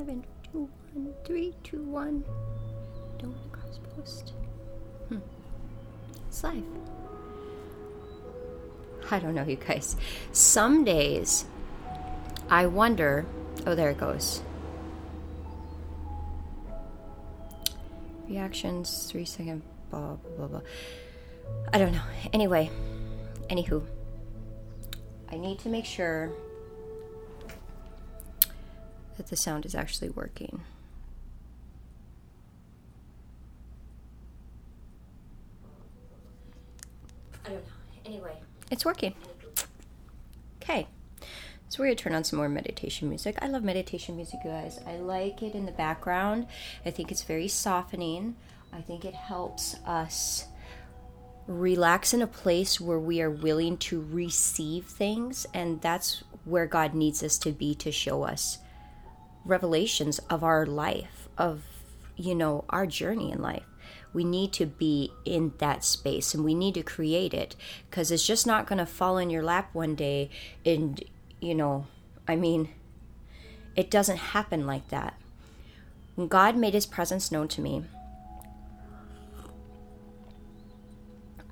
11, 2, 1, 3, 2, 1. Don't cross post. Hmm. It's life. I don't know, you guys. Some days I wonder. Oh, there it goes. Reactions, three second, blah, blah, blah, blah. I don't know. Anyway, anywho, I need to make sure that the sound is actually working. I don't know. Anyway, it's working. Okay. So we're gonna turn on some more meditation music. I love meditation music, you guys. I like it in the background. I think it's very softening. I think it helps us relax in a place where we are willing to receive things, and that's where God needs us to be to show us revelations of our life, of you know, our journey in life. We need to be in that space and we need to create it because it's just not going to fall in your lap one day. And, you know, I mean, it doesn't happen like that. When God made his presence known to me,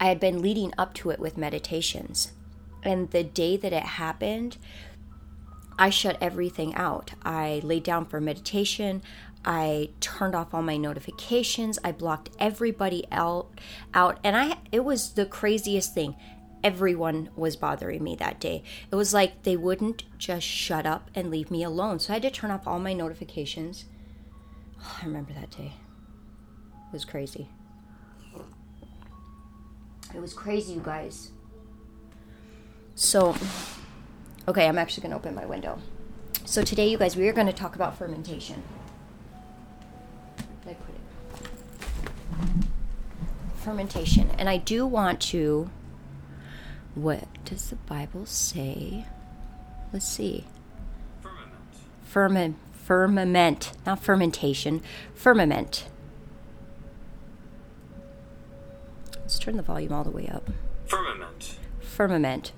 I had been leading up to it with meditations. And the day that it happened, I shut everything out. I laid down for meditation. I turned off all my notifications. I blocked everybody out out and I it was the craziest thing. Everyone was bothering me that day. It was like they wouldn't just shut up and leave me alone. So I had to turn off all my notifications. Oh, I remember that day. It was crazy. It was crazy, you guys. So, okay, I'm actually going to open my window. So, today, you guys, we are going to talk about fermentation. I put it? Fermentation. And I do want to. What does the Bible say? Let's see. Firmament. firmament, not fermentation, firmament. Let's turn the volume all the way up. Firmament. Firmament,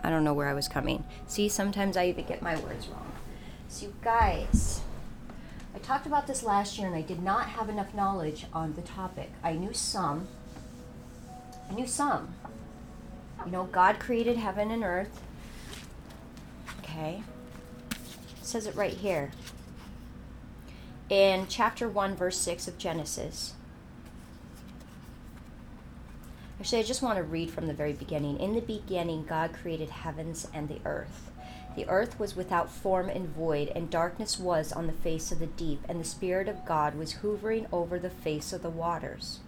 I don't know where I was coming. See, sometimes I even get my words wrong. So, you guys, I talked about this last year and I did not have enough knowledge on the topic. I knew some. I knew some. You know, God created heaven and earth. Okay. It says it right here. In chapter 1, verse 6 of Genesis. Actually, I just want to read from the very beginning. In the beginning, God created heavens and the earth. The earth was without form and void, and darkness was on the face of the deep, and the Spirit of God was hovering over the face of the waters.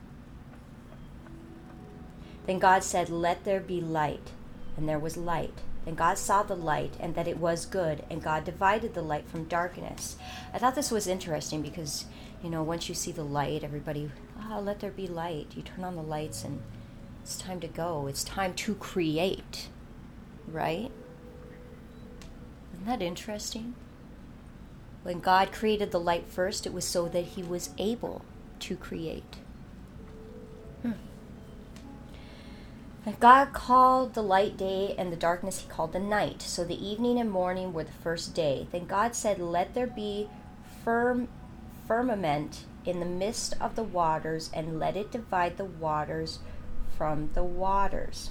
Then God said, Let there be light. And there was light. And God saw the light, and that it was good, and God divided the light from darkness. I thought this was interesting because, you know, once you see the light, everybody, ah, oh, let there be light. You turn on the lights, and it's time to go. It's time to create, right? Isn't that interesting? When God created the light first, it was so that He was able to create. Hmm. And God called the light day, and the darkness He called the night. So the evening and morning were the first day. Then God said, Let there be firm firmament in the midst of the waters, and let it divide the waters from the waters.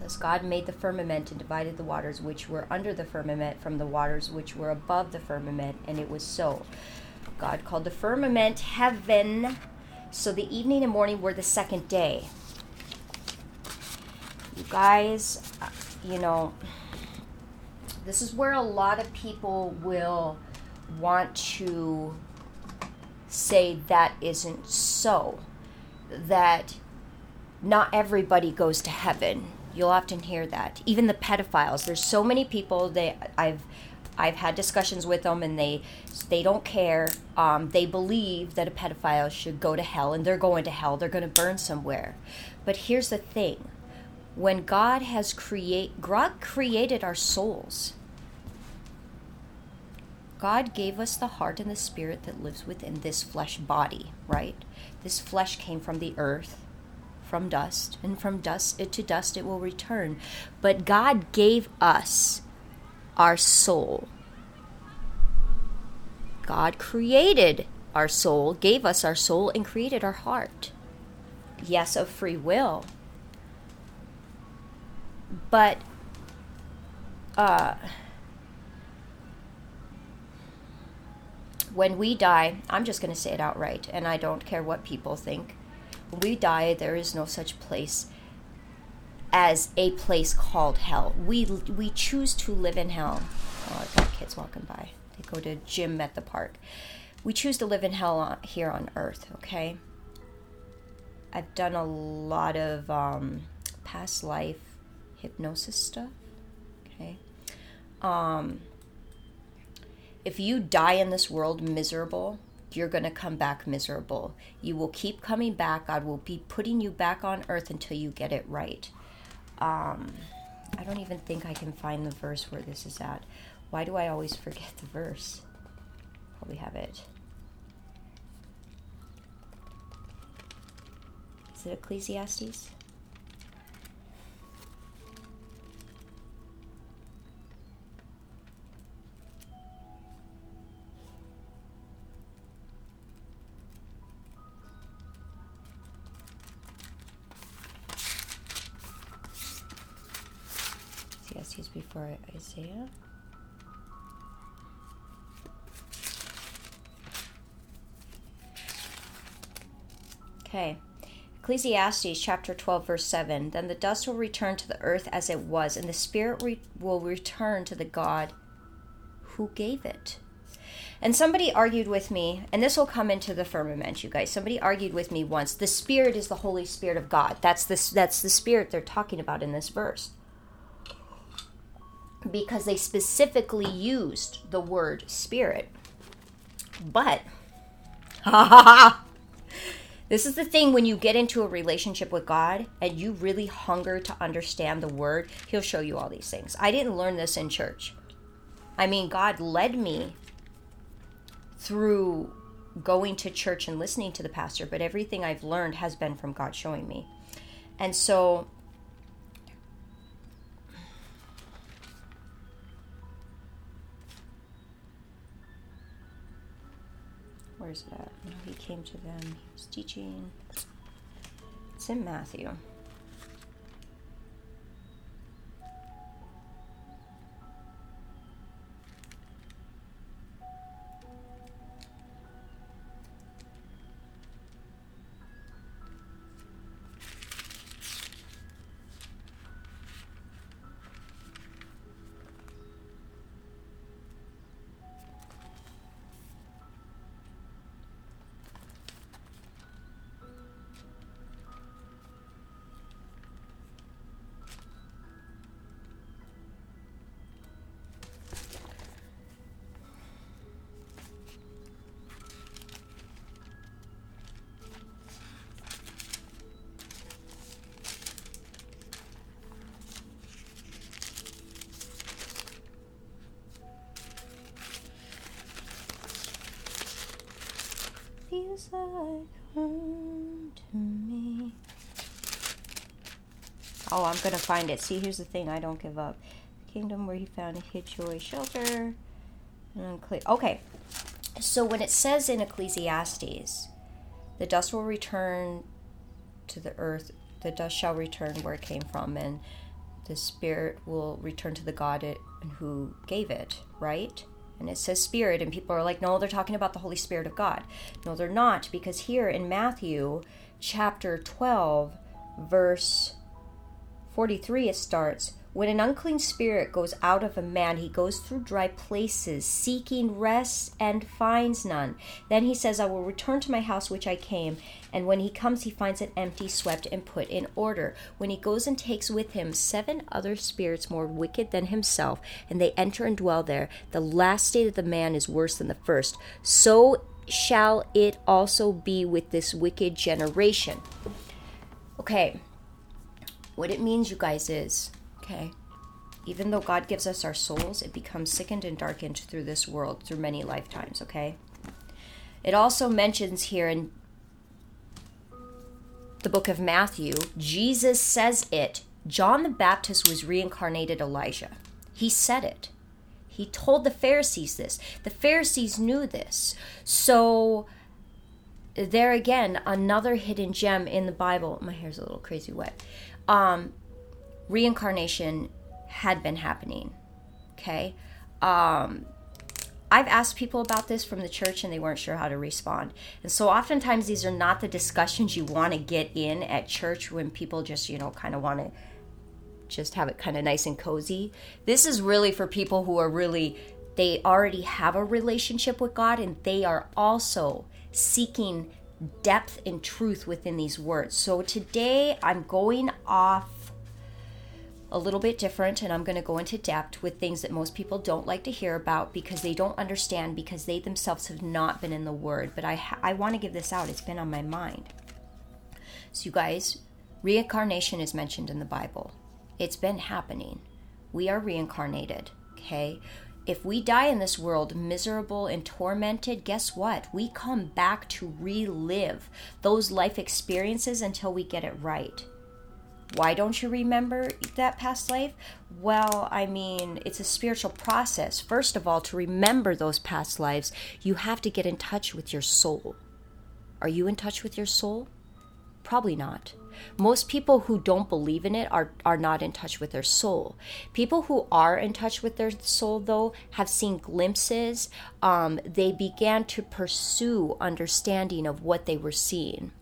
Thus God made the firmament and divided the waters which were under the firmament from the waters which were above the firmament, and it was so. God called the firmament heaven. So the evening and morning were the second day. You guys, uh, you know, this is where a lot of people will want to say that isn't so. That not everybody goes to heaven. You'll often hear that. Even the pedophiles. There's so many people that I've I've had discussions with them, and they they don't care. Um, they believe that a pedophile should go to hell, and they're going to hell. They're going to burn somewhere. But here's the thing: when God has create God created our souls. God gave us the heart and the spirit that lives within this flesh body, right? This flesh came from the earth from dust, and from dust it to dust it will return. But God gave us our soul. God created our soul, gave us our soul, and created our heart. Yes, of free will. But uh, when we die, I'm just going to say it outright, and I don't care what people think. We die, there is no such place as a place called hell. We we choose to live in hell. Oh, I've got kids walking by. They go to gym at the park. We choose to live in hell on, here on earth. Okay. I've done a lot of um, past life hypnosis stuff. Okay. Um, if you die in this world miserable, you're going to come back miserable. You will keep coming back. God will be putting you back on earth until you get it right. Um, I don't even think I can find the verse where this is at. Why do I always forget the verse? Probably have it. Is it Ecclesiastes? Before Isaiah. Okay. Ecclesiastes chapter 12, verse 7 Then the dust will return to the earth as it was, and the spirit re- will return to the God who gave it. And somebody argued with me, and this will come into the firmament, you guys. Somebody argued with me once. The Spirit is the Holy Spirit of God. That's the, that's the Spirit they're talking about in this verse because they specifically used the word spirit. But, this is the thing when you get into a relationship with God and you really hunger to understand the word, He'll show you all these things. I didn't learn this in church. I mean, God led me through going to church and listening to the pastor, but everything I've learned has been from God showing me. And so Where's it at? he came to them. He was teaching. It's in Matthew. Like to me. Oh, I'm gonna find it. See, here's the thing: I don't give up. Kingdom where he found hid joy, shelter, and Okay, so when it says in Ecclesiastes, the dust will return to the earth. The dust shall return where it came from, and the spirit will return to the God it, and who gave it. Right? And it says spirit and people are like no they're talking about the holy spirit of god. No they're not because here in matthew chapter 12 verse 43 it starts when an unclean spirit goes out of a man, he goes through dry places, seeking rest and finds none. Then he says, I will return to my house which I came. And when he comes, he finds it empty, swept, and put in order. When he goes and takes with him seven other spirits more wicked than himself, and they enter and dwell there, the last state of the man is worse than the first. So shall it also be with this wicked generation. Okay, what it means, you guys, is okay. Even though God gives us our souls, it becomes sickened and darkened through this world through many lifetimes, okay? It also mentions here in the book of Matthew, Jesus says it. John the Baptist was reincarnated Elijah. He said it. He told the Pharisees this. The Pharisees knew this. So, there again, another hidden gem in the Bible. My hair's a little crazy wet. Um, reincarnation had been happening. Okay. Um, I've asked people about this from the church and they weren't sure how to respond. And so oftentimes these are not the discussions you want to get in at church when people just, you know, kind of want to just have it kind of nice and cozy. This is really for people who are really they already have a relationship with God and they are also seeking depth and truth within these words. So today I'm going off a little bit different and I'm going to go into depth with things that most people don't like to hear about because they don't understand because they themselves have not been in the word. But I I want to give this out. It's been on my mind. So you guys, reincarnation is mentioned in the Bible. It's been happening. We are reincarnated, okay? If we die in this world miserable and tormented, guess what? We come back to relive those life experiences until we get it right. Why don't you remember that past life? Well, I mean, it's a spiritual process. First of all, to remember those past lives, you have to get in touch with your soul. Are you in touch with your soul? Probably not. Most people who don't believe in it are, are not in touch with their soul. People who are in touch with their soul, though, have seen glimpses. Um, they began to pursue understanding of what they were seeing.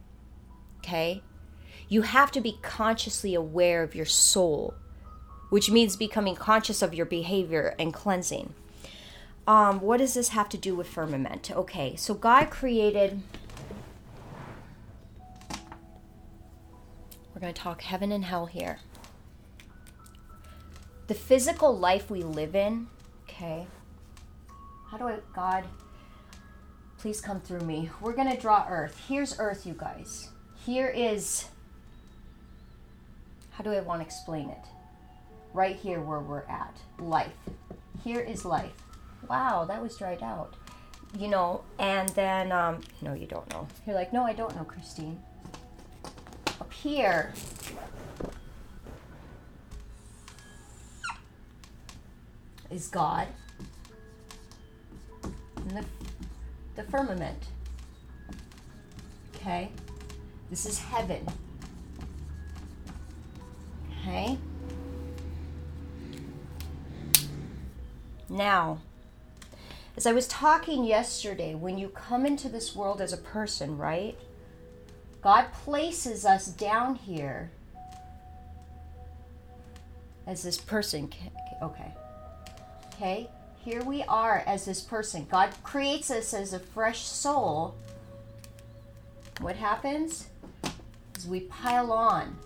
Okay? You have to be consciously aware of your soul, which means becoming conscious of your behavior and cleansing. Um, what does this have to do with firmament? Okay, so God created We're going to talk heaven and hell here. The physical life we live in, okay? How do I, God, please come through me. We're going to draw Earth. Here's Earth, you guys. Here is, how do I want to explain it? Right here where we're at. Life. Here is life. Wow, that was dried out. You know, and then, um, no, you don't know. You're like, no, I don't know, Christine up here is God and the, the firmament. Okay? This is heaven. Okay? Now, as I was talking yesterday, when you come into this world as a person, right? God places us down here as this person. Okay. Okay. Here we are as this person. God creates us as a fresh soul. What happens? Is we pile on.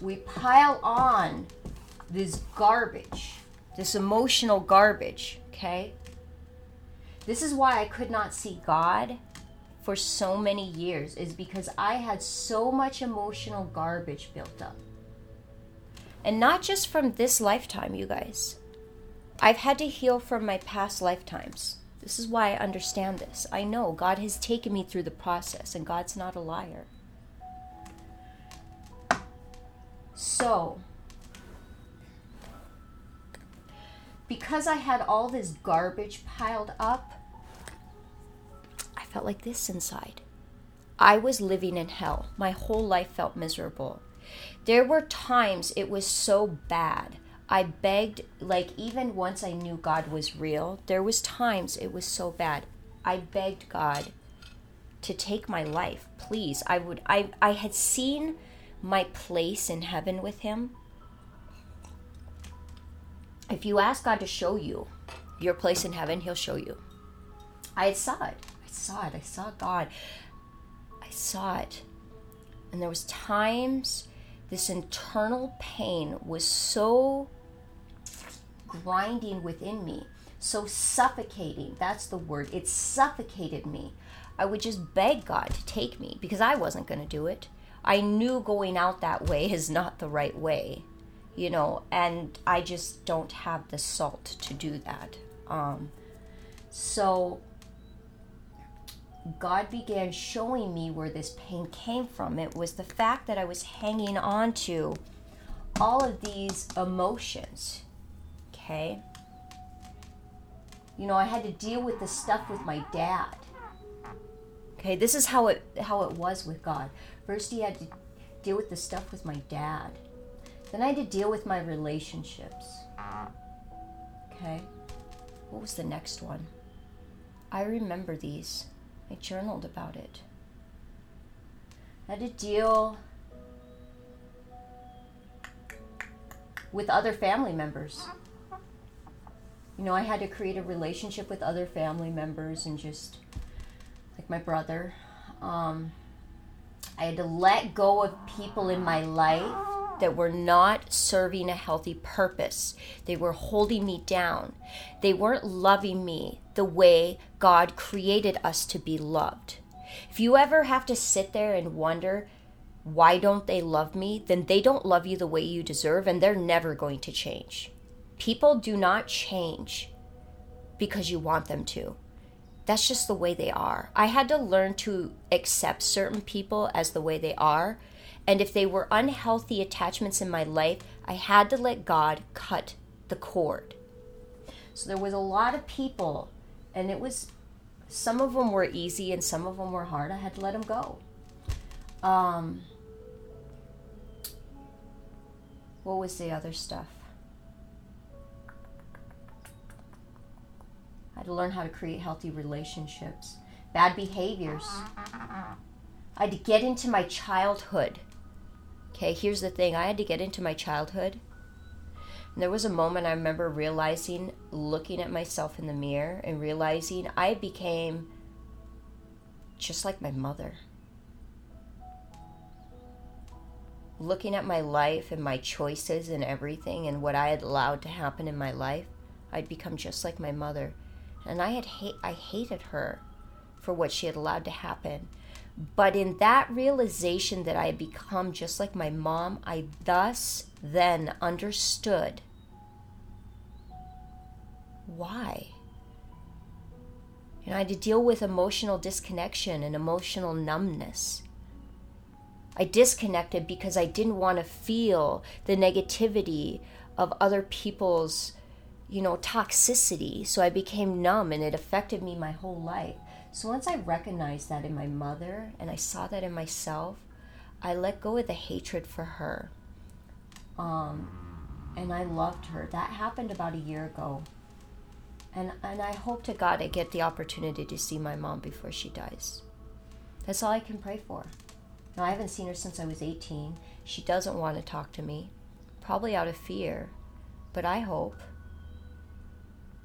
We pile on this garbage, this emotional garbage, okay? This is why I could not see God for so many years is because I had so much emotional garbage built up. And not just from this lifetime, you guys. I've had to heal from my past lifetimes. This is why I understand this. I know God has taken me through the process, and God's not a liar. So, because I had all this garbage piled up, I felt like this inside. I was living in hell. My whole life felt miserable. There were times it was so bad. I begged like even once I knew God was real, there was times it was so bad. I begged God to take my life. Please. I would I I had seen my place in heaven with him. If you ask God to show you your place in heaven, he'll show you. I saw it I saw it. I saw God. I saw it. And there was times this internal pain was so grinding within me, so suffocating. That's the word. It suffocated me. I would just beg God to take me because I wasn't going to do it. I knew going out that way is not the right way, you know, and I just don't have the salt to do that. Um, so God began showing me where this pain came from. It was the fact that I was hanging on to all of these emotions. Okay? You know, I had to deal with the stuff with my dad. Okay, this is how it how it was with God. First he had to deal with the stuff with my dad. Then I had to deal with my relationships. Okay. What was the next one? I remember these. I journaled about it. I had to deal with other family members. You know, I had to create a relationship with other family members and just like my brother. Um, I had to let go of people in my life that were not serving a healthy purpose. They were holding me down. They weren't loving me the way God created us to be loved. If you ever have to sit there and wonder, why don't they love me? Then they don't love you the way you deserve, and they're never going to change. People do not change because you want them to. That's just the way they are. I had to learn to accept certain people as the way they are. And if they were unhealthy attachments in my life, I had to let God cut the cord. So there was a lot of people, and it was some of them were easy and some of them were hard. I had to let them go. Um, what was the other stuff? I had to learn how to create healthy relationships. Bad behaviors. I had to get into my childhood. Okay, here's the thing I had to get into my childhood. And there was a moment I remember realizing, looking at myself in the mirror and realizing I became just like my mother. Looking at my life and my choices and everything and what I had allowed to happen in my life, I'd become just like my mother and I had hate I hated her for what she had allowed to happen. But in that realization that I had become just like my mom, I thus then understood why. And I had to deal with emotional disconnection and emotional numbness. I disconnected because I didn't want to feel the negativity of other people's you know, toxicity. So I became numb and it affected me my whole life. So once I recognized that in my mother and I saw that in myself, I let go of the hatred for her. Um, and I loved her. That happened about a year ago. And, and I hope to God I get the opportunity to see my mom before she dies. That's all I can pray for. Now, I haven't seen her since I was 18. She doesn't want to talk to me, probably out of fear. But I hope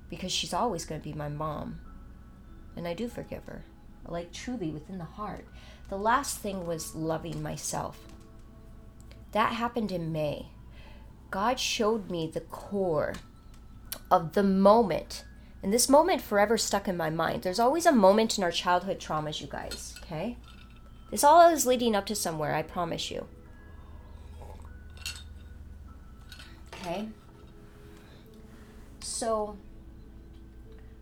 because she's always going to be my mom. And I do forgive her, like truly within the heart. The last thing was loving myself. That happened in May. God showed me the core of the moment. And this moment forever stuck in my mind. There's always a moment in our childhood traumas, you guys, okay? This all is leading up to somewhere, I promise you. Okay? So,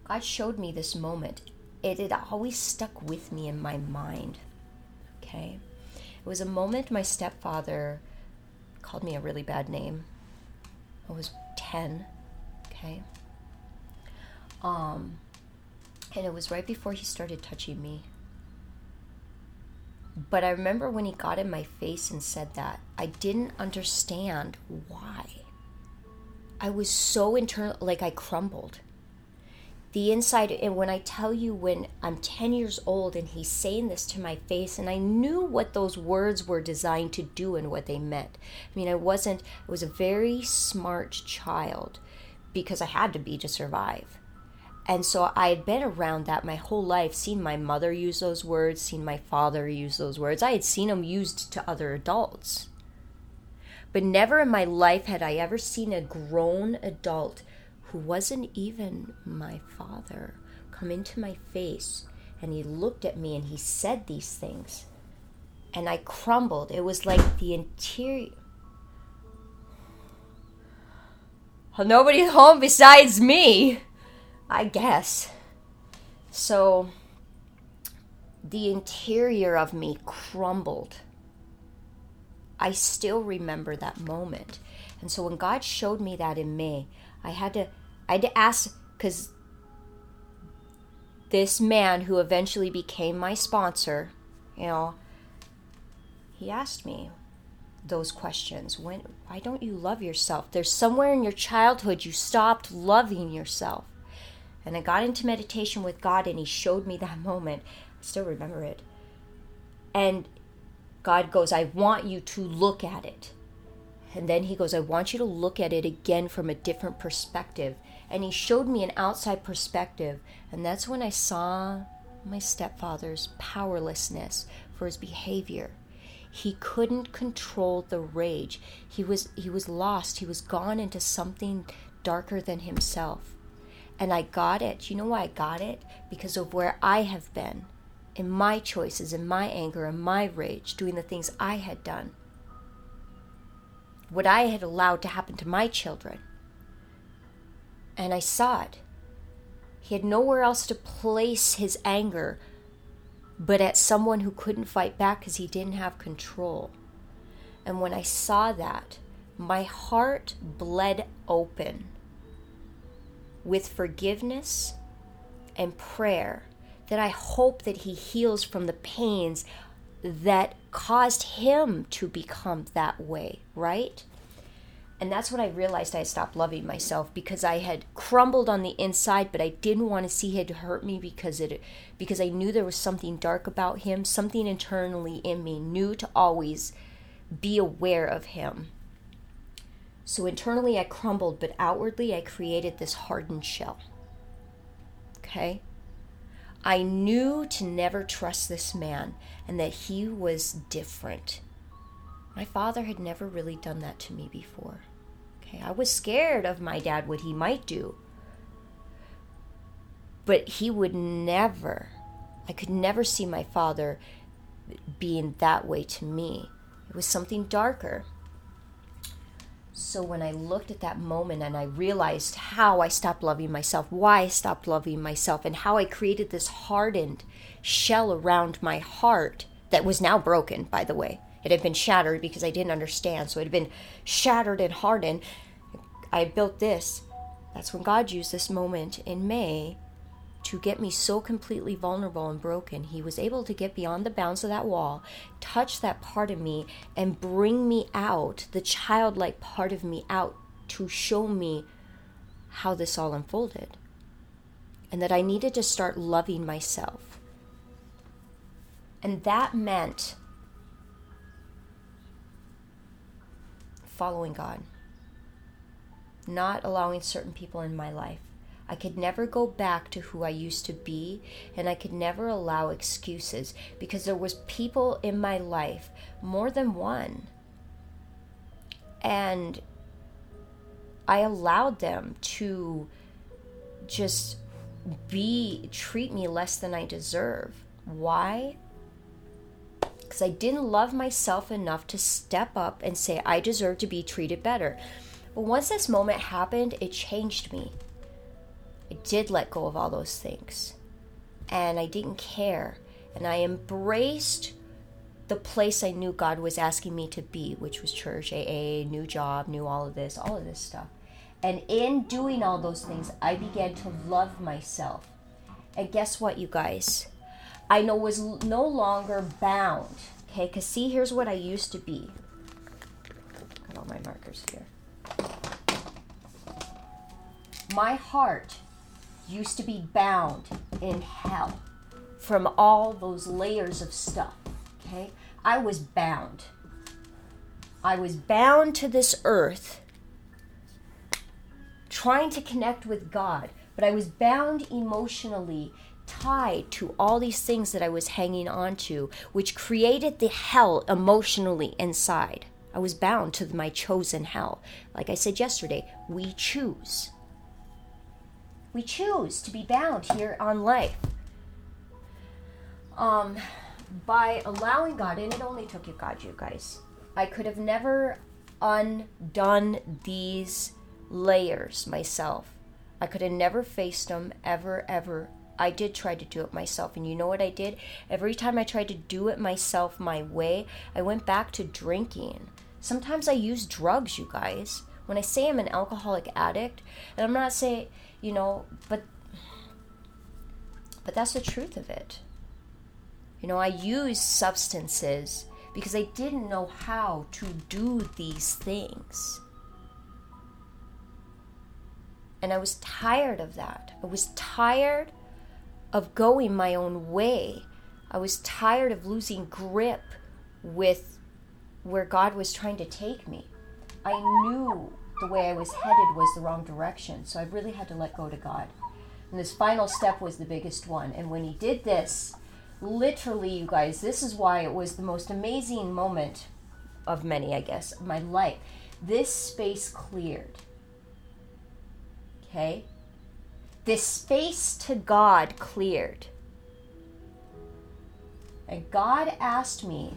God showed me this moment. It had always stuck with me in my mind. Okay? It was a moment my stepfather called me a really bad name. I was 10. Okay? Um, and it was right before he started touching me. But I remember when he got in my face and said that, I didn't understand why. I was so internal, like I crumbled the inside and when i tell you when i'm 10 years old and he's saying this to my face and i knew what those words were designed to do and what they meant. I mean i wasn't i was a very smart child because i had to be to survive. And so i had been around that my whole life seen my mother use those words seen my father use those words. I had seen them used to other adults. But never in my life had i ever seen a grown adult who wasn't even my father, come into my face and he looked at me and he said these things. And I crumbled. It was like the interior. Well, nobody's home besides me, I guess. So the interior of me crumbled. I still remember that moment. And so when God showed me that in May, I had to I had to ask because this man who eventually became my sponsor, you know, he asked me those questions. When why don't you love yourself? There's somewhere in your childhood you stopped loving yourself. And I got into meditation with God and he showed me that moment. I still remember it. And God goes, I want you to look at it. And then he goes, I want you to look at it again from a different perspective. And he showed me an outside perspective. And that's when I saw my stepfather's powerlessness for his behavior. He couldn't control the rage. He was he was lost. He was gone into something darker than himself. And I got it. You know why I got it? Because of where I have been in my choices, in my anger, in my rage, doing the things I had done. What I had allowed to happen to my children. And I saw it. He had nowhere else to place his anger but at someone who couldn't fight back because he didn't have control. And when I saw that, my heart bled open with forgiveness and prayer that I hope that he heals from the pains that caused him to become that way, right? And that's when I realized I stopped loving myself because I had crumbled on the inside, but I didn't want to see it hurt me because it because I knew there was something dark about him, something internally in me knew to always be aware of him. So internally I crumbled, but outwardly I created this hardened shell. Okay? I knew to never trust this man and that he was different. My father had never really done that to me before. Okay, I was scared of my dad, what he might do. But he would never, I could never see my father being that way to me. It was something darker. So when I looked at that moment and I realized how I stopped loving myself, why I stopped loving myself, and how I created this hardened shell around my heart that was now broken, by the way. It had been shattered because I didn't understand. So it had been shattered and hardened. I built this. That's when God used this moment in May to get me so completely vulnerable and broken. He was able to get beyond the bounds of that wall, touch that part of me, and bring me out, the childlike part of me out, to show me how this all unfolded. And that I needed to start loving myself. And that meant following God, not allowing certain people in my life I could never go back to who I used to be and I could never allow excuses because there was people in my life, more than one. And I allowed them to just be treat me less than I deserve. Why? Because I didn't love myself enough to step up and say I deserve to be treated better. But once this moment happened, it changed me. I did let go of all those things. And I didn't care. And I embraced the place I knew God was asking me to be, which was church, AA, new job, new all of this, all of this stuff. And in doing all those things, I began to love myself. And guess what, you guys? I know was no longer bound. Okay, because see, here's what I used to be. Got all my markers here. My heart used to be bound in hell from all those layers of stuff. Okay? I was bound. I was bound to this earth trying to connect with God, but I was bound emotionally, tied to all these things that I was hanging on to, which created the hell emotionally inside. I was bound to my chosen hell. Like I said yesterday, we choose. We choose to be bound here on life. Um, by allowing God, and it only took you God, you guys. I could have never undone these layers myself. I could have never faced them ever, ever. I did try to do it myself. And you know what I did? Every time I tried to do it myself my way, I went back to drinking. Sometimes I use drugs, you guys. When I say I'm an alcoholic addict, and I'm not saying you know, but But that's the truth of it. You know, I used substances because I didn't know how to do these things. And I was tired of that. I was tired of going my own way. I was tired of losing grip with where God was trying to take me. I knew the way I was headed was the wrong direction, so I really had to let go to God. And this final step was the biggest one. And when He did this, literally, you guys, this is why it was the most amazing moment of many, I guess, of my life. This space cleared. Okay? This space to God cleared. And God asked me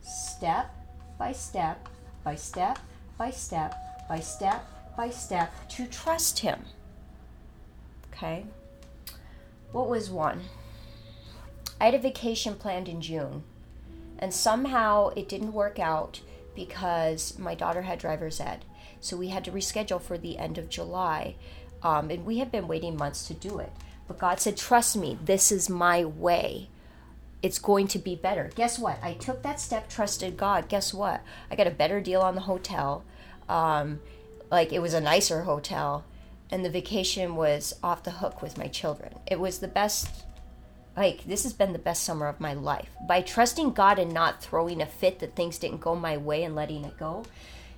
step by step, by step, by step, by step, by step to trust Him. Okay? What was one? I had a vacation planned in June, and somehow it didn't work out because my daughter had driver's ed. So we had to reschedule for the end of July. Um, and we had been waiting months to do it. But God said, Trust me, this is my way. It's going to be better. Guess what? I took that step, trusted God. Guess what? I got a better deal on the hotel. Um, like it was a nicer hotel and the vacation was off the hook with my children. It was the best like this has been the best summer of my life by trusting God and not throwing a fit that things didn't go my way and letting it go.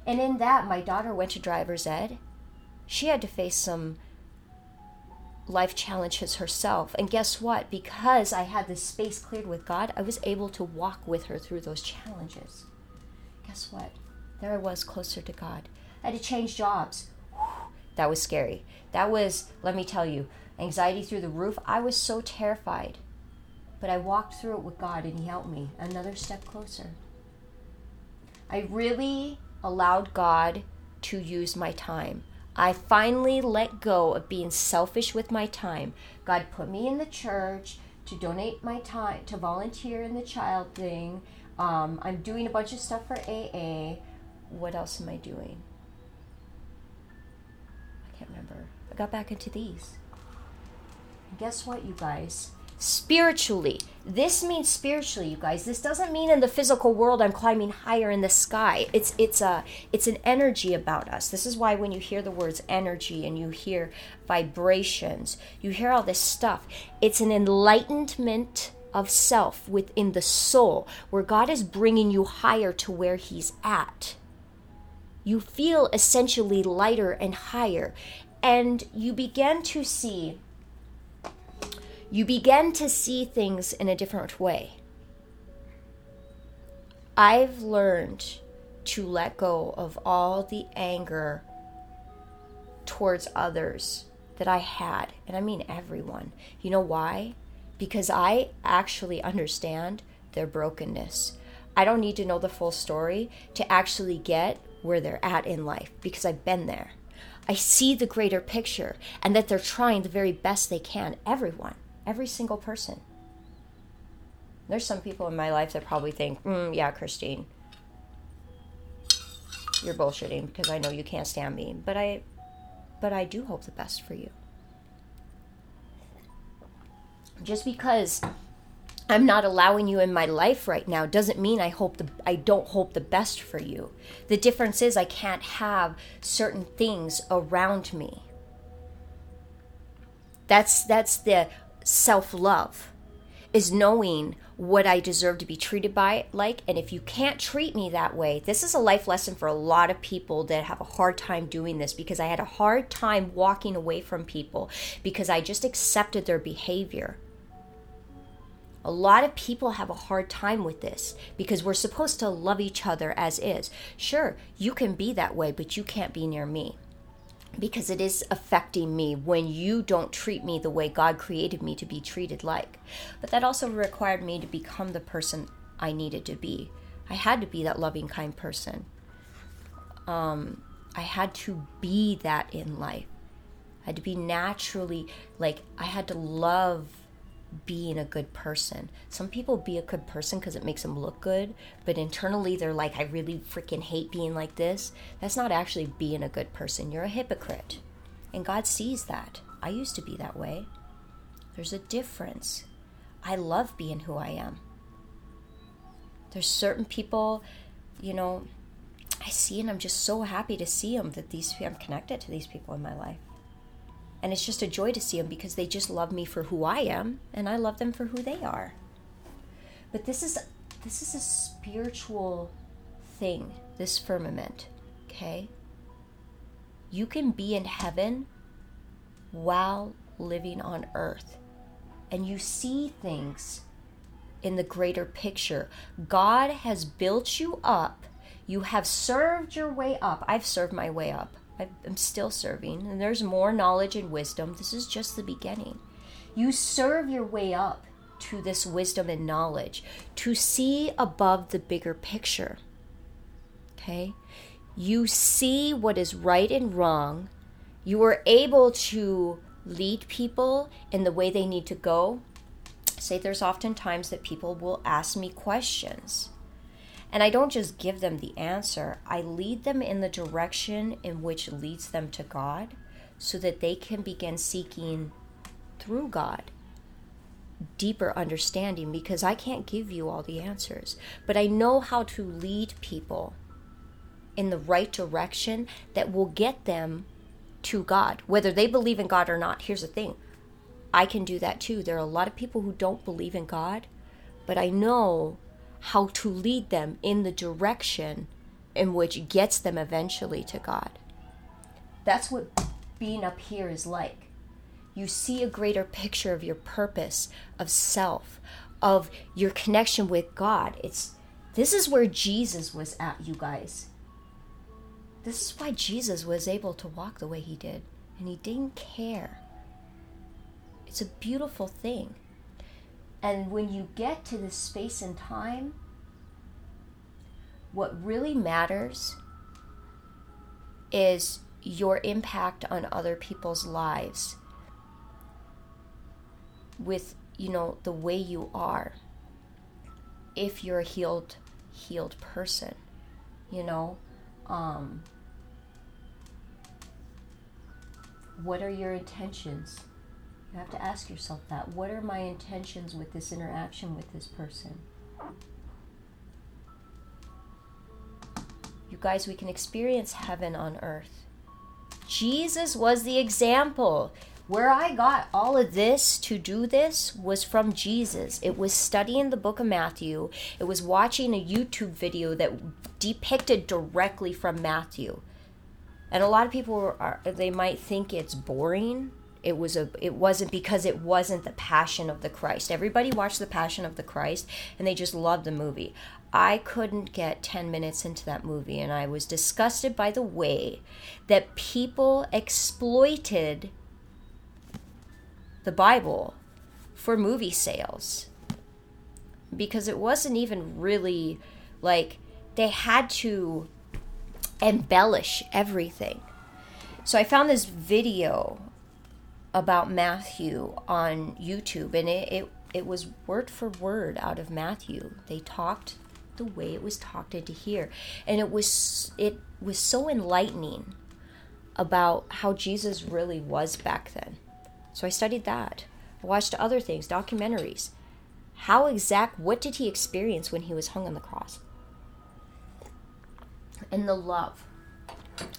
And in that, my daughter went to driver's ed. She had to face some life challenges herself. And guess what? Because I had this space cleared with God, I was able to walk with her through those challenges. Guess what? There I was closer to God. I had to change jobs. That was scary. That was, let me tell you, anxiety through the roof. I was so terrified. But I walked through it with God and He helped me another step closer. I really allowed God to use my time. I finally let go of being selfish with my time. God put me in the church to donate my time, to volunteer in the child thing. Um, I'm doing a bunch of stuff for AA. What else am I doing? I can't remember. I got back into these. And guess what, you guys? Spiritually. This means spiritually, you guys. This doesn't mean in the physical world I'm climbing higher in the sky. It's it's a it's an energy about us. This is why when you hear the words energy and you hear vibrations, you hear all this stuff. It's an enlightenment of self within the soul where God is bringing you higher to where he's at you feel essentially lighter and higher. And you begin to see, you begin to see things in a different way. I've learned to let go of all the anger towards others that I had. And I mean everyone. You know why? Because I actually understand their brokenness. I don't need to know the full story to actually get where they're at in life because I've been there. I see the greater picture and that they're trying the very best they can. Everyone, every single person. There's some people in my life that probably think, mm, yeah, Christine, you're bullshitting because I know you can't stand me. But I, but I do hope the best for you. Just because I'm not allowing you in my life right now doesn't mean I hope the I don't hope the best for you. The difference is I can't have certain things around me. That's that's the self-love is knowing what I deserve to be treated by like and if you can't treat me that way this is a life lesson for a lot of people that have a hard time doing this because I had a hard time walking away from people because I just accepted their behavior a lot of people have a hard time with this because we're supposed to love each other as is. Sure, you can be that way, but you can't be near me because it is affecting me when you don't treat me the way God created me to be treated like. But that also required me to become the person I needed to be. I had to be that loving, kind person. Um, I had to be that in life. I had to be naturally, like, I had to love being a good person. Some people be a good person because it makes them look good, but internally they're like, I really freaking hate being like this. That's not actually being a good person. You're a hypocrite. And God sees that. I used to be that way. There's a difference. I love being who I am. There's certain people, you know, I see and I'm just so happy to see them that these I'm connected to these people in my life. And it's just a joy to see them because they just love me for who I am and I love them for who they are. But this is this is a spiritual thing, this firmament, okay? You can be in heaven while living on earth. And you see things in the greater picture. God has built you up. You have served your way up. I've served my way up. I'm still serving, and there's more knowledge and wisdom. This is just the beginning. You serve your way up to this wisdom and knowledge to see above the bigger picture. Okay? You see what is right and wrong. You are able to lead people in the way they need to go. Say there's often times that people will ask me questions. And I don't just give them the answer, I lead them in the direction in which leads them to God so that they can begin seeking through God deeper understanding because I can't give you all the answers. But I know how to lead people in the right direction that will get them to God, whether they believe in God or not. Here's the thing I can do that too. There are a lot of people who don't believe in God, but I know how to lead them in the direction in which gets them eventually to God. That's what being up here is like. You see a greater picture of your purpose, of self, of your connection with God. It's this is where Jesus was at, you guys. This is why Jesus was able to walk the way he did, and he didn't care. It's a beautiful thing. And when you get to this space and time, what really matters is your impact on other people's lives with you know the way you are. If you're a healed healed person you know um, what are your intentions you have to ask yourself that. What are my intentions with this interaction with this person? You guys, we can experience heaven on earth. Jesus was the example. Where I got all of this to do this was from Jesus. It was studying the book of Matthew. It was watching a YouTube video that depicted directly from Matthew. And a lot of people are, they might think it's boring it was a it wasn't because it wasn't the passion of the Christ. Everybody watched the passion of the Christ and they just loved the movie. I couldn't get 10 minutes into that movie and I was disgusted by the way that people exploited the Bible for movie sales. Because it wasn't even really like they had to embellish everything. So I found this video about Matthew on YouTube, and it, it, it was word for word out of Matthew. They talked the way it was talked into here, and it was it was so enlightening about how Jesus really was back then. So I studied that. I watched other things, documentaries. How exact? What did he experience when he was hung on the cross? And the love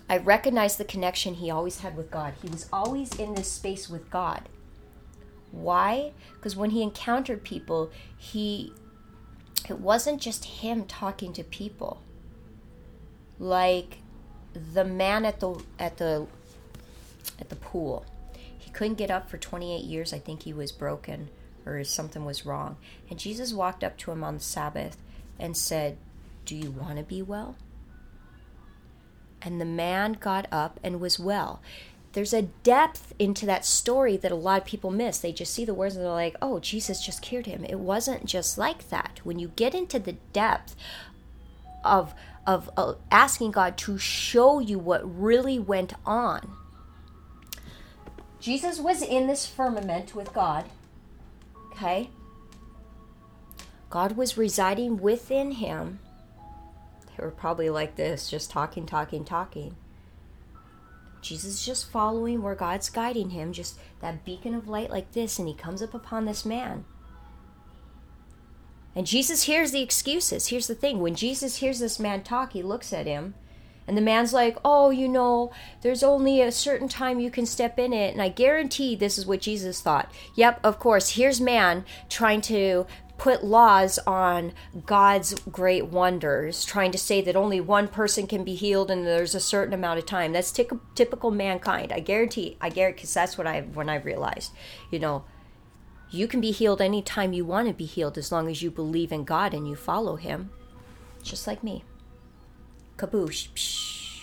I recognized the connection he always had with God. He was always in this space with God. Why? Because when he encountered people, he it wasn't just him talking to people. Like the man at the at the at the pool. He couldn't get up for 28 years. I think he was broken or something was wrong. And Jesus walked up to him on the Sabbath and said, "Do you want to be well?" And the man got up and was well. There's a depth into that story that a lot of people miss. They just see the words and they're like, oh, Jesus just cured him. It wasn't just like that. When you get into the depth of, of uh, asking God to show you what really went on, Jesus was in this firmament with God. Okay? God was residing within him they were probably like this, just talking, talking, talking. Jesus is just following where God's guiding him, just that beacon of light like this, and he comes up upon this man. And Jesus hears the excuses. Here's the thing when Jesus hears this man talk, he looks at him, and the man's like, Oh, you know, there's only a certain time you can step in it. And I guarantee this is what Jesus thought. Yep, of course. Here's man trying to put laws on God's great wonders, trying to say that only one person can be healed and there's a certain amount of time. That's t- typical mankind. I guarantee. I guarantee because that's what I when I realized. You know, you can be healed anytime you want to be healed as long as you believe in God and you follow Him. Just like me. Kaboosh. Psh.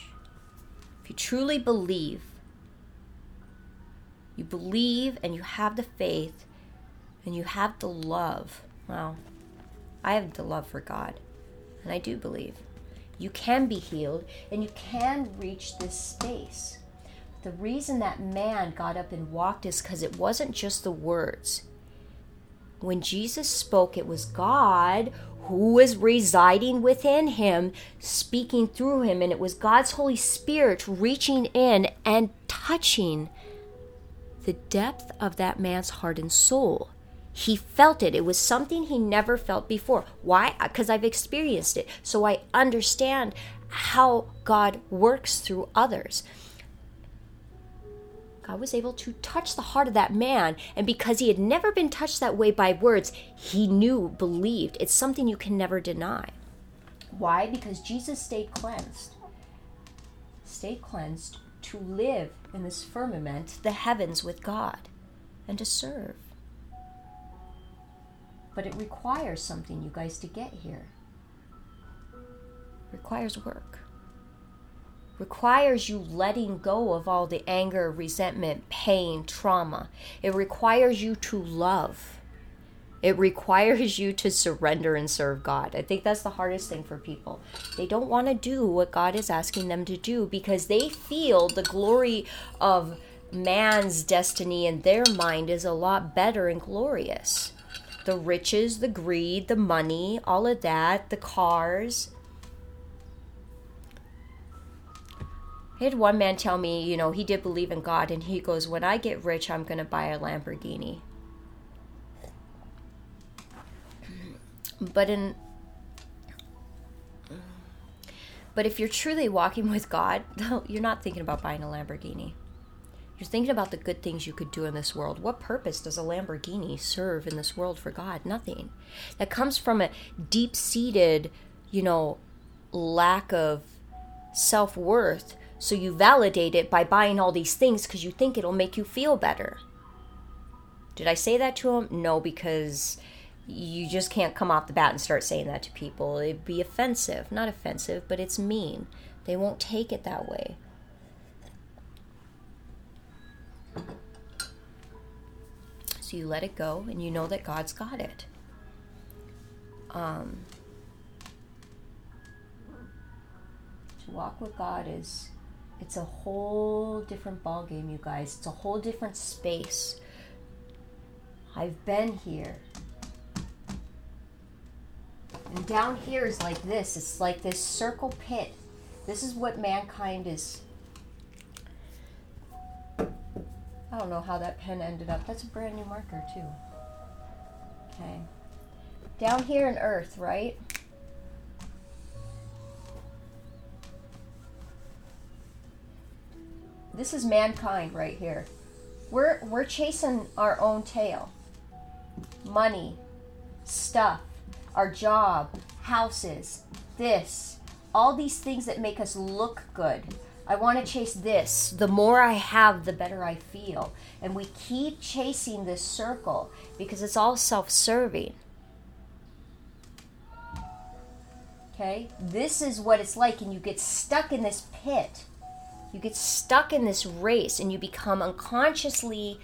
If you truly believe, you believe and you have the faith and you have the love. Well, I have the love for God, and I do believe. You can be healed and you can reach this space. The reason that man got up and walked is because it wasn't just the words when Jesus spoke, it was God who was residing within him, speaking through him, and it was God's Holy Spirit reaching in and touching the depth of that man's heart and soul. He felt it. It was something he never felt before. Why? Uh, because I've experienced it. So I understand how God works through others. God was able to touch the heart of that man. And because he had never been touched that way by words, he knew, believed. It's something you can never deny. Why? Because Jesus stayed cleansed. Stayed cleansed to live in this firmament, the heavens with God, and to serve. But it requires something, you guys, to get here. Requires work requires you letting go of all the anger, resentment, pain, trauma. It requires you to love. It requires you to surrender and serve God. I think that's the hardest thing for people. They don't want to do what God is asking them to do because they feel the glory of man's destiny in their mind is a lot better and glorious. The riches, the greed, the money, all of that, the cars, I had one man tell me, you know, he did believe in God, and he goes, When I get rich, I'm going to buy a Lamborghini. But in but if you're truly walking with God, you're not thinking about buying a Lamborghini. You're thinking about the good things you could do in this world. What purpose does a Lamborghini serve in this world for God? Nothing. That comes from a deep seated, you know, lack of self worth so you validate it by buying all these things because you think it'll make you feel better. Did I say that to him? No, because you just can't come off the bat and start saying that to people. It'd be offensive. Not offensive, but it's mean. They won't take it that way. So you let it go and you know that God's got it. Um, to walk with God is it's a whole different ball game, you guys. It's a whole different space. I've been here. And down here is like this. It's like this circle pit. This is what mankind is. I don't know how that pen ended up. That's a brand new marker, too. Okay. Down here in Earth, right? This is mankind right here. We're we're chasing our own tail. Money, stuff, our job, houses, this, all these things that make us look good. I want to chase this. The more I have, the better I feel. And we keep chasing this circle because it's all self serving. Okay? This is what it's like, and you get stuck in this pit you get stuck in this race and you become unconsciously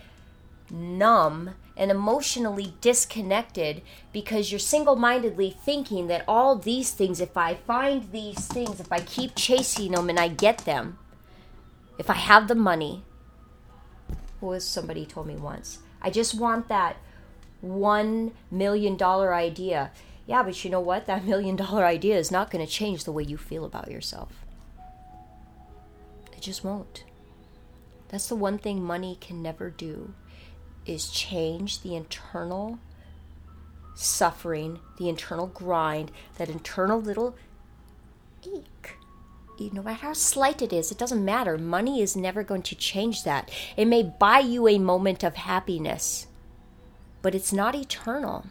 numb and emotionally disconnected because you're single mindedly thinking that all these things, if I find these things, if I keep chasing them and I get them, if I have the money, what was somebody told me once? I just want that one million dollar idea. Yeah, but you know what? That million dollar idea is not going to change the way you feel about yourself. It just won't. That's the one thing money can never do is change the internal suffering, the internal grind, that internal little ache. No matter how slight it is, it doesn't matter. Money is never going to change that. It may buy you a moment of happiness, but it's not eternal.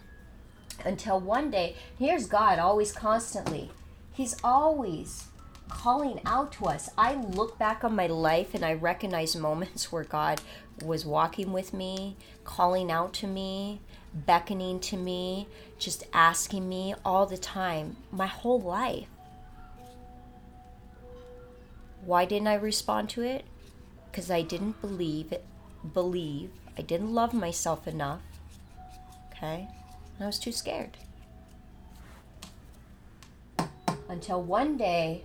Until one day, here's God always constantly. He's always calling out to us. I look back on my life and I recognize moments where God was walking with me, calling out to me, beckoning to me, just asking me all the time, my whole life. Why didn't I respond to it? Because I didn't believe it, believe. I didn't love myself enough. Okay? And I was too scared. Until one day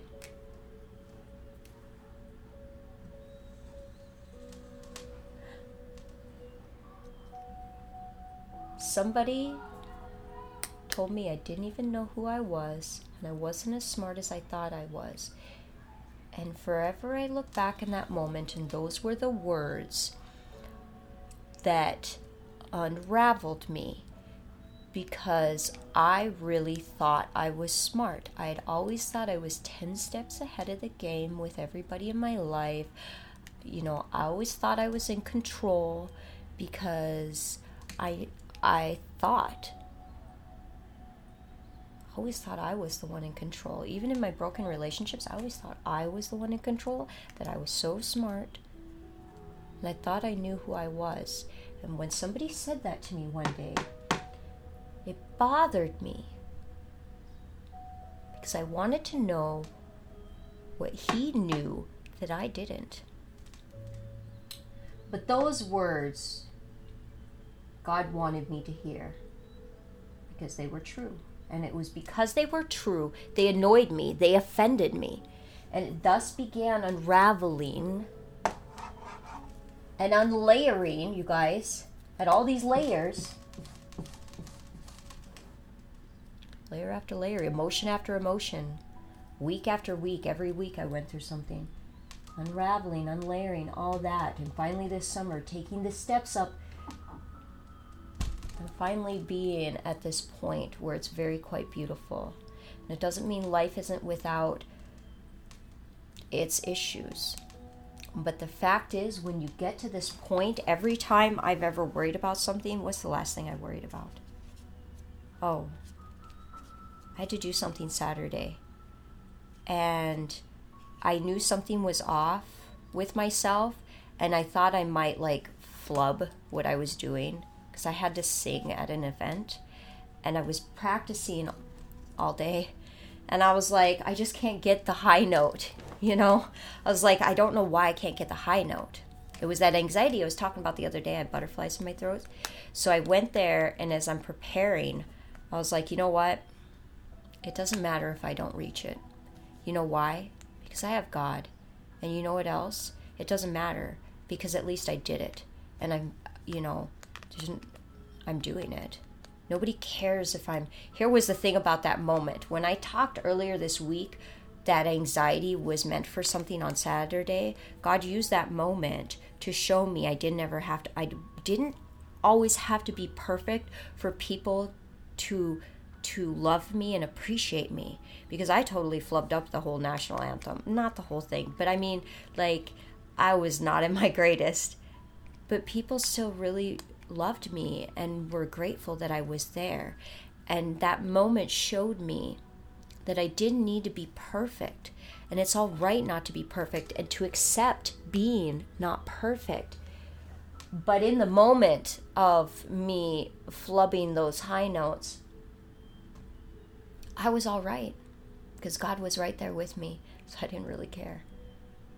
somebody told me I didn't even know who I was and I wasn't as smart as I thought I was. And forever I look back in that moment, and those were the words that unraveled me because I really thought I was smart. I had always thought I was 10 steps ahead of the game with everybody in my life. You know, I always thought I was in control because I I thought. I always thought I was the one in control. Even in my broken relationships, I always thought I was the one in control, that I was so smart. And I thought I knew who I was. And when somebody said that to me one day, it bothered me. Because I wanted to know what he knew that I didn't. But those words God wanted me to hear because they were true. And it was because they were true, they annoyed me, they offended me. And it thus began unraveling and unlayering, you guys, at all these layers. Layer after layer, emotion after emotion, week after week, every week I went through something. Unraveling, unlayering, all that. And finally this summer, taking the steps up and finally being at this point where it's very quite beautiful. And it doesn't mean life isn't without its issues. But the fact is, when you get to this point, every time I've ever worried about something, what's the last thing I worried about? Oh, I had to do something Saturday. And I knew something was off with myself, and I thought I might like flub what I was doing because I had to sing at an event and I was practicing all day. And I was like, I just can't get the high note, you know? I was like, I don't know why I can't get the high note. It was that anxiety I was talking about the other day. I had butterflies in my throat. So I went there, and as I'm preparing, I was like, you know what? It doesn't matter if I don't reach it. You know why? Because I have God. And you know what else? It doesn't matter because at least I did it. And I'm, you know, I'm doing it. Nobody cares if I'm. Here was the thing about that moment. When I talked earlier this week that anxiety was meant for something on Saturday, God used that moment to show me I didn't ever have to, I didn't always have to be perfect for people to to love me and appreciate me because I totally flubbed up the whole national anthem. Not the whole thing, but I mean like I was not in my greatest. But people still really loved me and were grateful that I was there. And that moment showed me that I didn't need to be perfect. And it's all right not to be perfect and to accept being not perfect. But in the moment of me flubbing those high notes, I was all right because God was right there with me. So I didn't really care.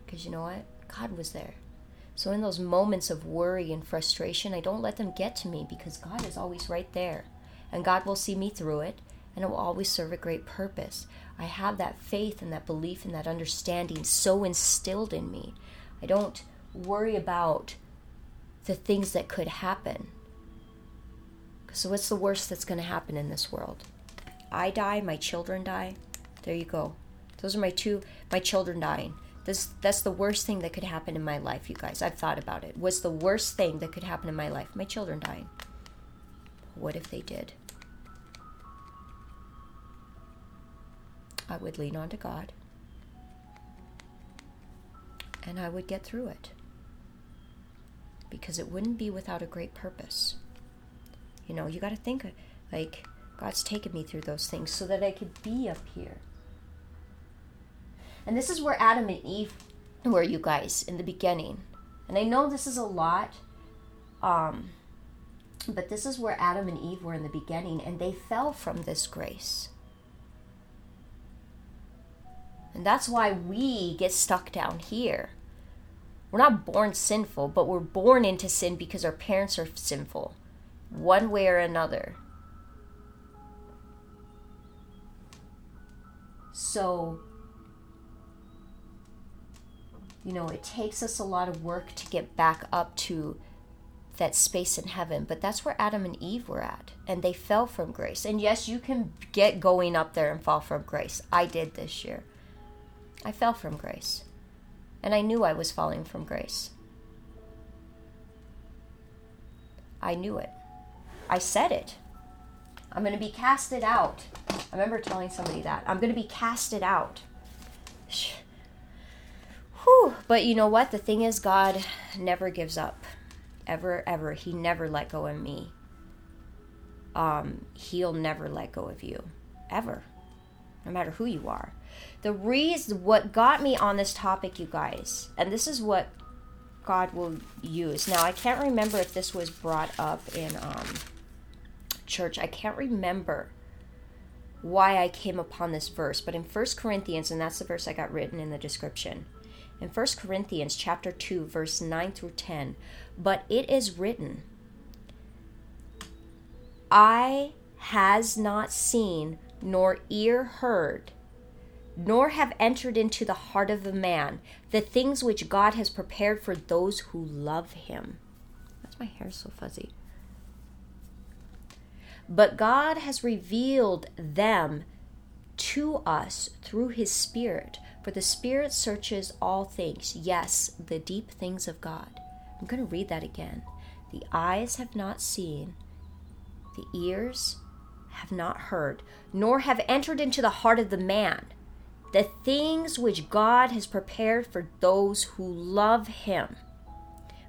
Because you know what? God was there. So, in those moments of worry and frustration, I don't let them get to me because God is always right there. And God will see me through it, and it will always serve a great purpose. I have that faith and that belief and that understanding so instilled in me. I don't worry about the things that could happen. So, what's the worst that's going to happen in this world? I die, my children die. There you go. Those are my two, my children dying. This that's the worst thing that could happen in my life, you guys. I've thought about it. Was the worst thing that could happen in my life my children dying? What if they did? I would lean on to God and I would get through it because it wouldn't be without a great purpose. You know, you got to think like God's taken me through those things so that I could be up here. And this is where Adam and Eve were, you guys, in the beginning. And I know this is a lot, um, but this is where Adam and Eve were in the beginning, and they fell from this grace. And that's why we get stuck down here. We're not born sinful, but we're born into sin because our parents are sinful, one way or another. So, you know, it takes us a lot of work to get back up to that space in heaven. But that's where Adam and Eve were at. And they fell from grace. And yes, you can get going up there and fall from grace. I did this year. I fell from grace. And I knew I was falling from grace. I knew it. I said it. I'm going to be casted out. I remember telling somebody that. I'm going to be casted out. Whew. But you know what? The thing is, God never gives up. Ever, ever. He never let go of me. Um, he'll never let go of you. Ever. No matter who you are. The reason, what got me on this topic, you guys, and this is what God will use. Now, I can't remember if this was brought up in um, church. I can't remember why I came upon this verse, but in First Corinthians, and that's the verse I got written in the description. In First Corinthians chapter 2, verse 9 through 10, but it is written, "Eye has not seen, nor ear heard, nor have entered into the heart of the man the things which God has prepared for those who love him. That's my hair so fuzzy. But God has revealed them to us through his Spirit. For the Spirit searches all things, yes, the deep things of God. I'm going to read that again. The eyes have not seen, the ears have not heard, nor have entered into the heart of the man the things which God has prepared for those who love him.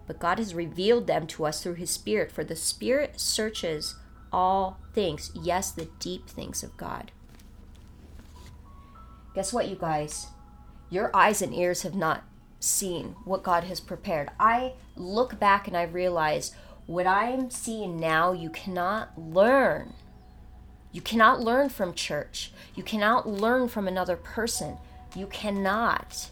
But God has revealed them to us through his Spirit, for the Spirit searches all things, yes, the deep things of God. Guess what, you guys? Your eyes and ears have not seen what God has prepared. I look back and I realize what I'm seeing now, you cannot learn you cannot learn from church. You cannot learn from another person. You cannot.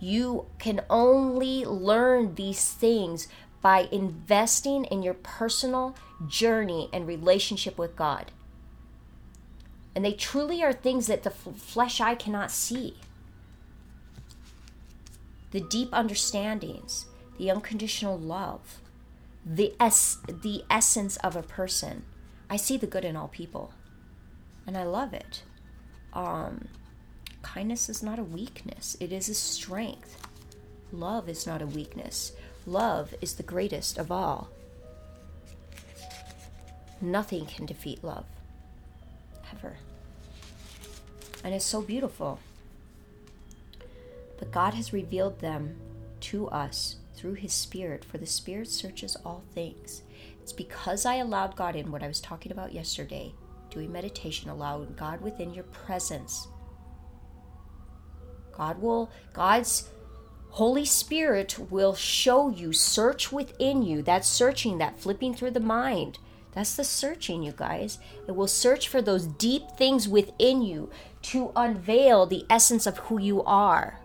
You can only learn these things by investing in your personal journey and relationship with God. And they truly are things that the flesh eye cannot see. The deep understandings, the unconditional love, the, es- the essence of a person. I see the good in all people and I love it. Um, kindness is not a weakness, it is a strength. Love is not a weakness, love is the greatest of all. Nothing can defeat love, ever. And it's so beautiful. But God has revealed them to us through His Spirit, for the Spirit searches all things. It's because I allowed God in, what I was talking about yesterday, doing meditation, allowing God within your presence. God will, God's Holy Spirit will show you, search within you. That searching, that flipping through the mind. That's the searching, you guys. It will search for those deep things within you to unveil the essence of who you are.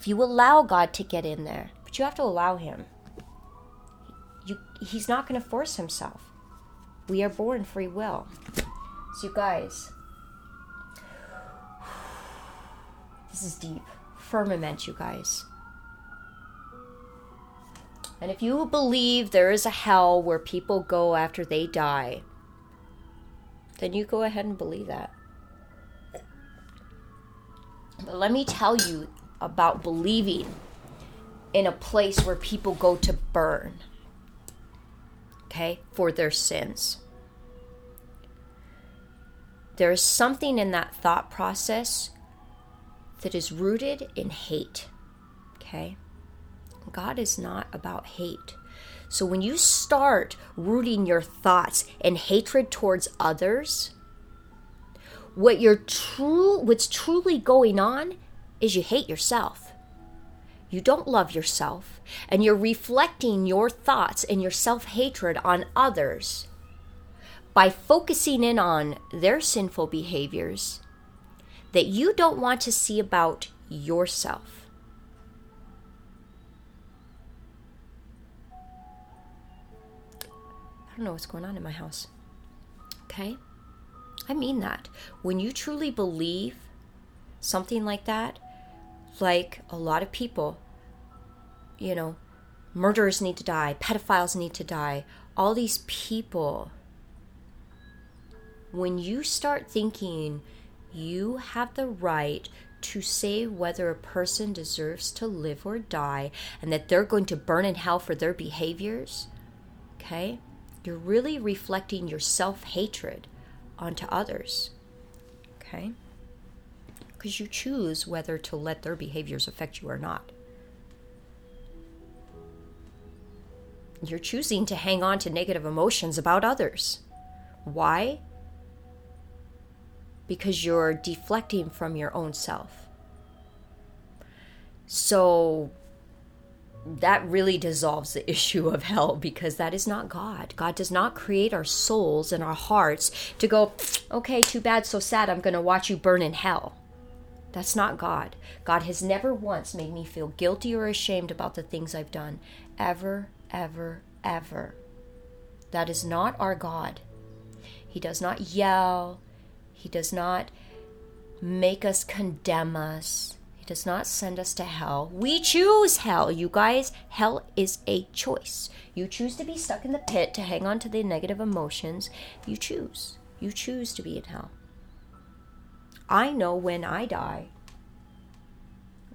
If you allow God to get in there, but you have to allow Him. You, he's not going to force Himself. We are born free will. So, you guys, this is deep. Firmament, you guys. And if you believe there is a hell where people go after they die, then you go ahead and believe that. But let me tell you, about believing in a place where people go to burn, okay, for their sins. There is something in that thought process that is rooted in hate, okay? God is not about hate. So when you start rooting your thoughts in hatred towards others, what you're true what's truly going on is you hate yourself. You don't love yourself, and you're reflecting your thoughts and your self-hatred on others by focusing in on their sinful behaviors that you don't want to see about yourself. I don't know what's going on in my house. Okay? I mean that. When you truly believe something like that, like a lot of people, you know, murderers need to die, pedophiles need to die, all these people, when you start thinking you have the right to say whether a person deserves to live or die and that they're going to burn in hell for their behaviors, okay? you're really reflecting your self hatred onto others. Okay? Because you choose whether to let their behaviors affect you or not. You're choosing to hang on to negative emotions about others. Why? Because you're deflecting from your own self. So that really dissolves the issue of hell because that is not God. God does not create our souls and our hearts to go, okay, too bad, so sad, I'm going to watch you burn in hell. That's not God. God has never once made me feel guilty or ashamed about the things I've done. Ever, ever, ever. That is not our God. He does not yell. He does not make us condemn us He does not send us to hell. We choose hell, you guys. Hell is a choice. You choose to be stuck in the pit, to hang on to the negative emotions. You choose. You choose to be in hell. I know when I die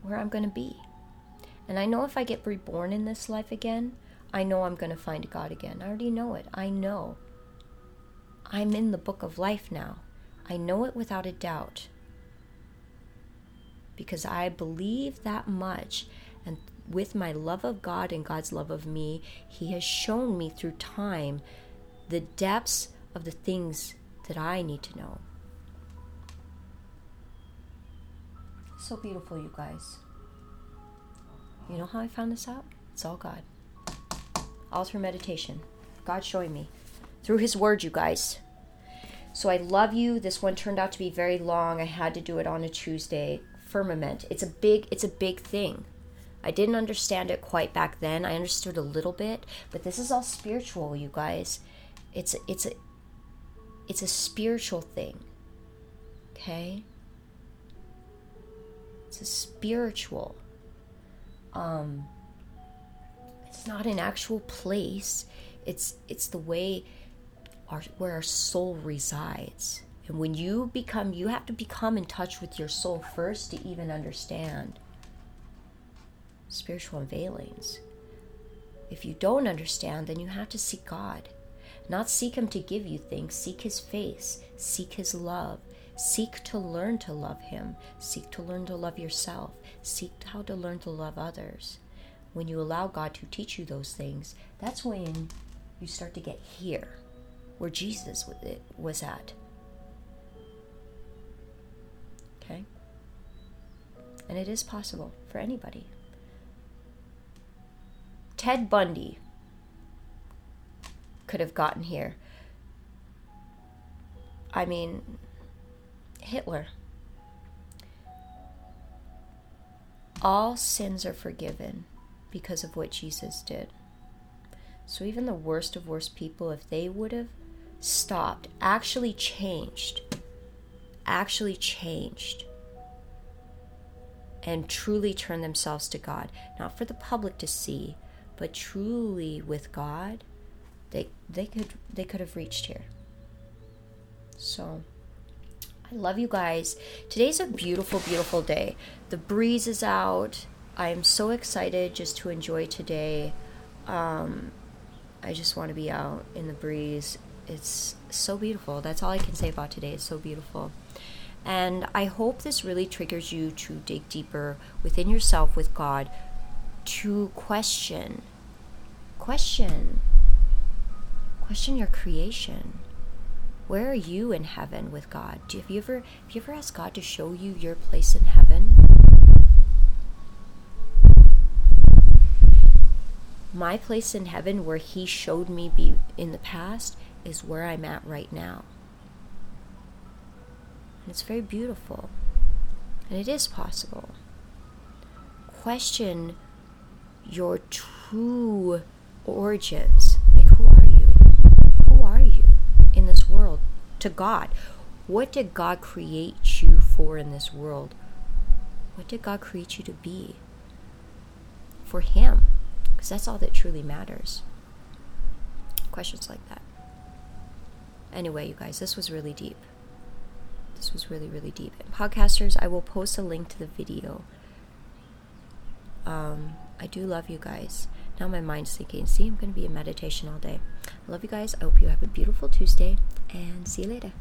where I'm going to be. And I know if I get reborn in this life again, I know I'm going to find God again. I already know it. I know. I'm in the book of life now. I know it without a doubt because I believe that much. And with my love of God and God's love of me, He has shown me through time the depths of the things that I need to know. So beautiful, you guys. You know how I found this out? It's all God. All through meditation. God showing me. Through His Word, you guys. So I love you. This one turned out to be very long. I had to do it on a Tuesday firmament. It's a big it's a big thing. I didn't understand it quite back then. I understood a little bit, but this is all spiritual, you guys. It's it's a it's a spiritual thing. Okay? It's a spiritual. Um it's not an actual place. It's it's the way our where our soul resides. And when you become, you have to become in touch with your soul first to even understand spiritual unveilings. If you don't understand, then you have to seek God. Not seek Him to give you things, seek His face, seek His love, seek to learn to love Him, seek to learn to love yourself, seek how to learn to love others. When you allow God to teach you those things, that's when you start to get here, where Jesus eh, was at. Okay? And it is possible for anybody. Ted Bundy could have gotten here. I mean, Hitler. All sins are forgiven because of what Jesus did. So even the worst of worst people, if they would have stopped, actually changed, actually changed and truly turned themselves to God, not for the public to see, but truly with God, they they could they could have reached here. So I love you guys. Today's a beautiful, beautiful day. The breeze is out. I am so excited just to enjoy today. Um, I just want to be out in the breeze. It's so beautiful. That's all I can say about today. It's so beautiful. And I hope this really triggers you to dig deeper within yourself with God, to question, question, question your creation. Where are you in heaven with God? Do, have you ever have you ever asked God to show you your place in heaven? My place in heaven, where He showed me be in the past, is where I'm at right now. And it's very beautiful. And it is possible. Question your true origins. Like, who are you? Who are you this world to God? What did God create you for in this world? What did God create you to be? For Him. Because that's all that truly matters. Questions like that. Anyway, you guys, this was really deep. This was really, really deep. And podcasters, I will post a link to the video. Um, I do love you guys. Now my mind's thinking, see, I'm going to be in meditation all day. I love you guys. I hope you have a beautiful Tuesday, and see you later.